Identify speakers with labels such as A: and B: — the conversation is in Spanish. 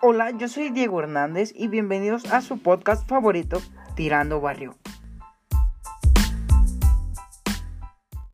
A: Hola, yo soy Diego Hernández y bienvenidos a su podcast favorito, Tirando Barrio.